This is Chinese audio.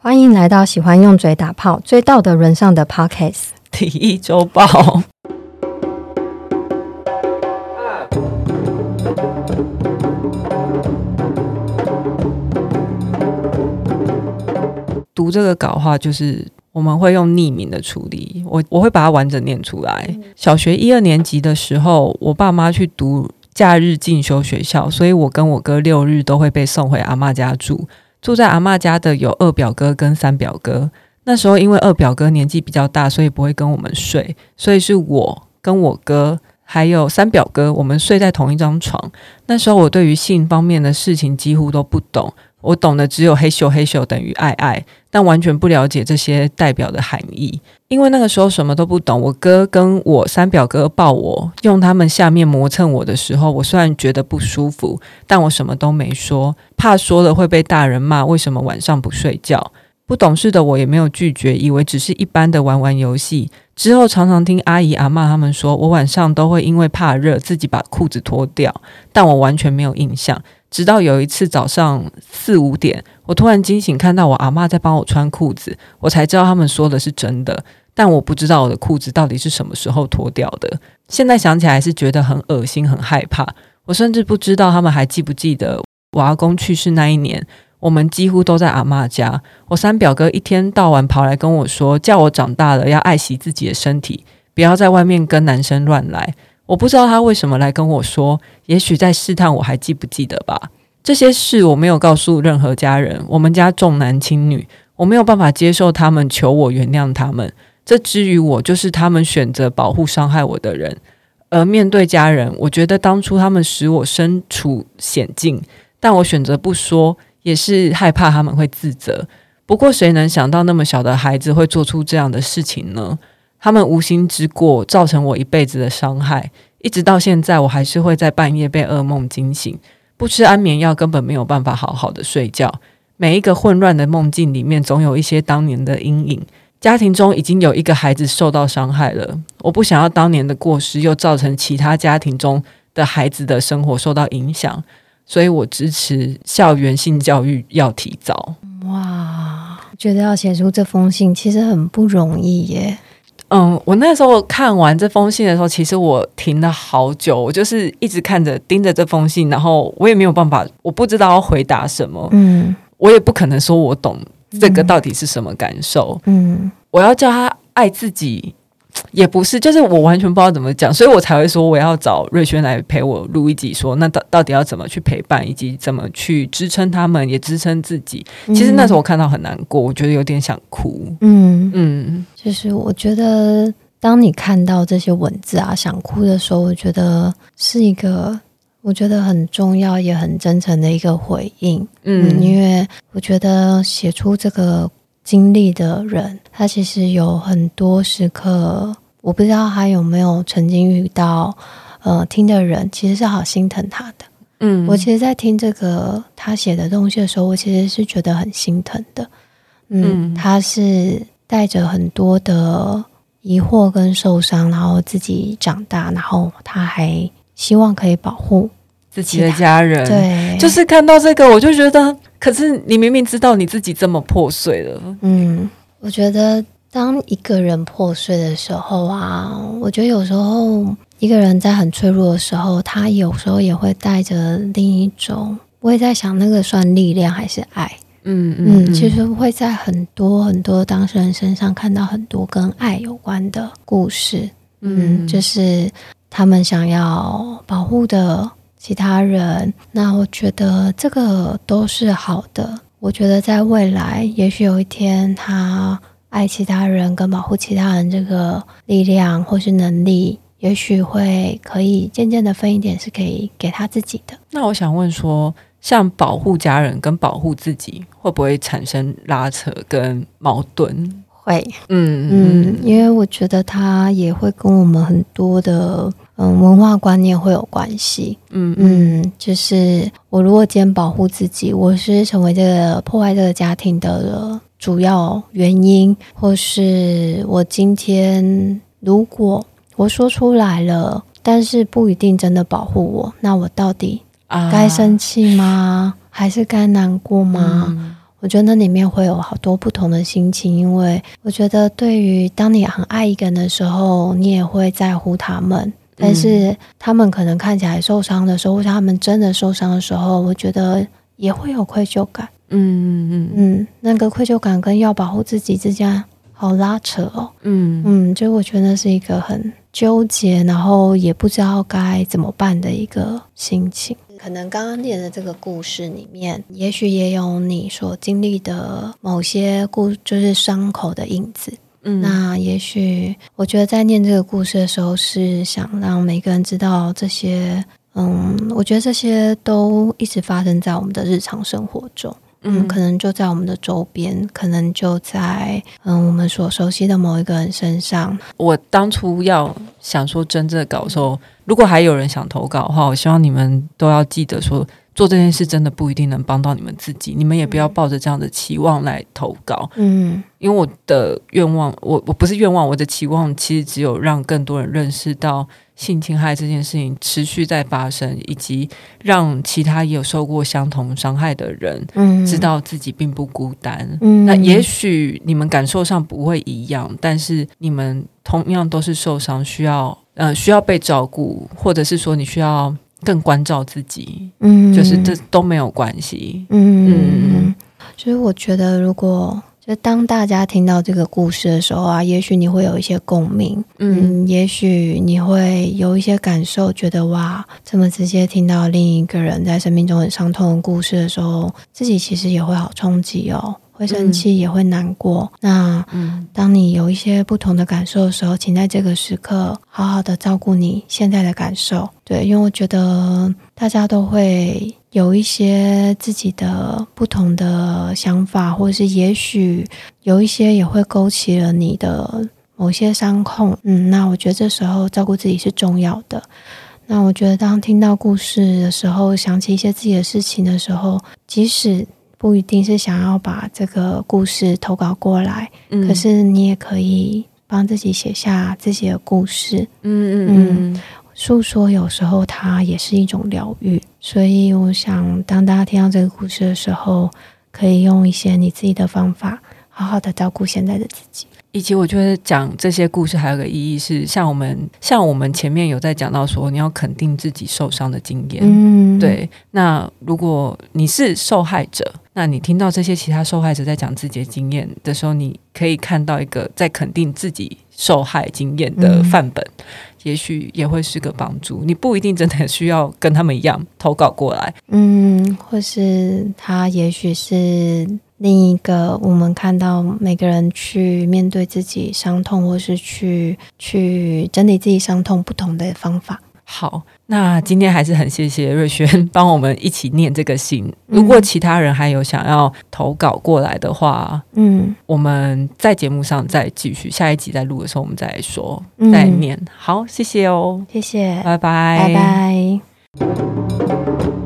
欢迎来到喜欢用嘴打炮、追道德沦丧的 Podcast 体育周报。读这个稿的话，就是我们会用匿名的处理，我我会把它完整念出来。小学一二年级的时候，我爸妈去读假日进修学校，所以我跟我哥六日都会被送回阿妈家住。住在阿嬷家的有二表哥跟三表哥。那时候因为二表哥年纪比较大，所以不会跟我们睡，所以是我跟我哥还有三表哥，我们睡在同一张床。那时候我对于性方面的事情几乎都不懂，我懂的只有嘿咻嘿咻等于爱爱，但完全不了解这些代表的含义。因为那个时候什么都不懂，我哥跟我三表哥抱我，用他们下面磨蹭我的时候，我虽然觉得不舒服，但我什么都没说。怕说了会被大人骂，为什么晚上不睡觉？不懂事的我也没有拒绝，以为只是一般的玩玩游戏。之后常常听阿姨阿嬷他们说，我晚上都会因为怕热自己把裤子脱掉，但我完全没有印象。直到有一次早上四五点，我突然惊醒，看到我阿嬷在帮我穿裤子，我才知道他们说的是真的。但我不知道我的裤子到底是什么时候脱掉的。现在想起来是觉得很恶心、很害怕。我甚至不知道他们还记不记得。我阿公去世那一年，我们几乎都在阿嬷家。我三表哥一天到晚跑来跟我说，叫我长大了要爱惜自己的身体，不要在外面跟男生乱来。我不知道他为什么来跟我说，也许在试探我还记不记得吧。这些事我没有告诉任何家人。我们家重男轻女，我没有办法接受他们求我原谅他们。这之于我，就是他们选择保护伤害我的人。而面对家人，我觉得当初他们使我身处险境。但我选择不说，也是害怕他们会自责。不过，谁能想到那么小的孩子会做出这样的事情呢？他们无心之过，造成我一辈子的伤害。一直到现在，我还是会在半夜被噩梦惊醒。不吃安眠药，根本没有办法好好的睡觉。每一个混乱的梦境里面，总有一些当年的阴影。家庭中已经有一个孩子受到伤害了，我不想要当年的过失又造成其他家庭中的孩子的生活受到影响。所以我支持校园性教育要提早。哇，觉得要写出这封信其实很不容易耶。嗯，我那时候看完这封信的时候，其实我停了好久，我就是一直看着盯着这封信，然后我也没有办法，我不知道要回答什么。嗯，我也不可能说我懂这个到底是什么感受。嗯，我要叫他爱自己。也不是，就是我完全不知道怎么讲，所以我才会说我要找瑞轩来陪我录一集说，说那到到底要怎么去陪伴，以及怎么去支撑他们，也支撑自己。其实那时候我看到很难过，我觉得有点想哭。嗯嗯，就是我觉得当你看到这些文字啊，想哭的时候，我觉得是一个我觉得很重要也很真诚的一个回应。嗯，嗯，因为我觉得写出这个。经历的人，他其实有很多时刻，我不知道他有没有曾经遇到，呃，听的人其实是好心疼他的。嗯，我其实，在听这个他写的东西的时候，我其实是觉得很心疼的。嗯，嗯，他是带着很多的疑惑跟受伤，然后自己长大，然后他还希望可以保护自己的家人。对，就是看到这个，我就觉得。可是你明明知道你自己这么破碎了。嗯，我觉得当一个人破碎的时候啊，我觉得有时候一个人在很脆弱的时候，他有时候也会带着另一种。我也在想，那个算力量还是爱？嗯嗯，嗯，其实会在很多很多当事人身上看到很多跟爱有关的故事。嗯，就是他们想要保护的。其他人，那我觉得这个都是好的。我觉得在未来，也许有一天，他爱其他人跟保护其他人这个力量或是能力，也许会可以渐渐的分一点，是可以给他自己的。那我想问说，像保护家人跟保护自己，会不会产生拉扯跟矛盾？会，嗯嗯，因为我觉得他也会跟我们很多的。嗯，文化观念会有关系。嗯嗯，就是我如果今天保护自己，我是成为这个破坏这个家庭的主要原因，或是我今天如果我说出来了，但是不一定真的保护我，那我到底该生气吗？啊、还是该难过吗？嗯、我觉得那里面会有好多不同的心情，因为我觉得对于当你很爱一个人的时候，你也会在乎他们，但是他们可能看起来受伤的时候，或者他们真的受伤的时候，我觉得也会有愧疚感。嗯嗯嗯嗯，那个愧疚感跟要保护自己之间好拉扯哦。嗯嗯，就我觉得那是一个很纠结，然后也不知道该怎么办的一个心情。可能刚刚念的这个故事里面，也许也有你所经历的某些故，就是伤口的影子。嗯，那也许我觉得在念这个故事的时候，是想让每个人知道这些。嗯，我觉得这些都一直发生在我们的日常生活中。嗯，可能就在我们的周边，可能就在嗯我们所熟悉的某一个人身上。我当初要想说真正的时候，如果还有人想投稿的话，我希望你们都要记得说，做这件事真的不一定能帮到你们自己，你们也不要抱着这样的期望来投稿。嗯，因为我的愿望，我我不是愿望，我的期望其实只有让更多人认识到。性侵害这件事情持续在发生，以及让其他也有受过相同伤害的人，嗯，知道自己并不孤单。嗯，那也许你们感受上不会一样，但是你们同样都是受伤，需要呃需要被照顾，或者是说你需要更关照自己。嗯，就是这都没有关系。嗯嗯，所以我觉得如果。就当大家听到这个故事的时候啊，也许你会有一些共鸣，嗯，也许你会有一些感受，觉得哇，这么直接听到另一个人在生命中很伤痛的故事的时候，自己其实也会好冲击哦，会生气，也会难过。嗯、那，嗯，当你有一些不同的感受的时候，请在这个时刻好好的照顾你现在的感受，对，因为我觉得大家都会。有一些自己的不同的想法，或者是也许有一些也会勾起了你的某些伤痛。嗯，那我觉得这时候照顾自己是重要的。那我觉得当听到故事的时候，想起一些自己的事情的时候，即使不一定是想要把这个故事投稿过来，嗯，可是你也可以帮自己写下自己的故事。嗯嗯嗯。嗯诉说有时候它也是一种疗愈，所以我想，当大家听到这个故事的时候，可以用一些你自己的方法，好好的照顾现在的自己。以及，我觉得讲这些故事还有个意义是，像我们像我们前面有在讲到说，你要肯定自己受伤的经验。嗯，对。那如果你是受害者，那你听到这些其他受害者在讲自己的经验的时候，你可以看到一个在肯定自己受害经验的范本。嗯也许也会是个帮助，你不一定真的需要跟他们一样投稿过来，嗯，或是他也许是另一个我们看到每个人去面对自己伤痛，或是去去整理自己伤痛不同的方法。好，那今天还是很谢谢瑞轩帮我们一起念这个信。如果其他人还有想要投稿过来的话，嗯，我们在节目上再继续，下一集再录的时候我们再来说，再念。好，谢谢哦，谢谢，拜拜，拜拜。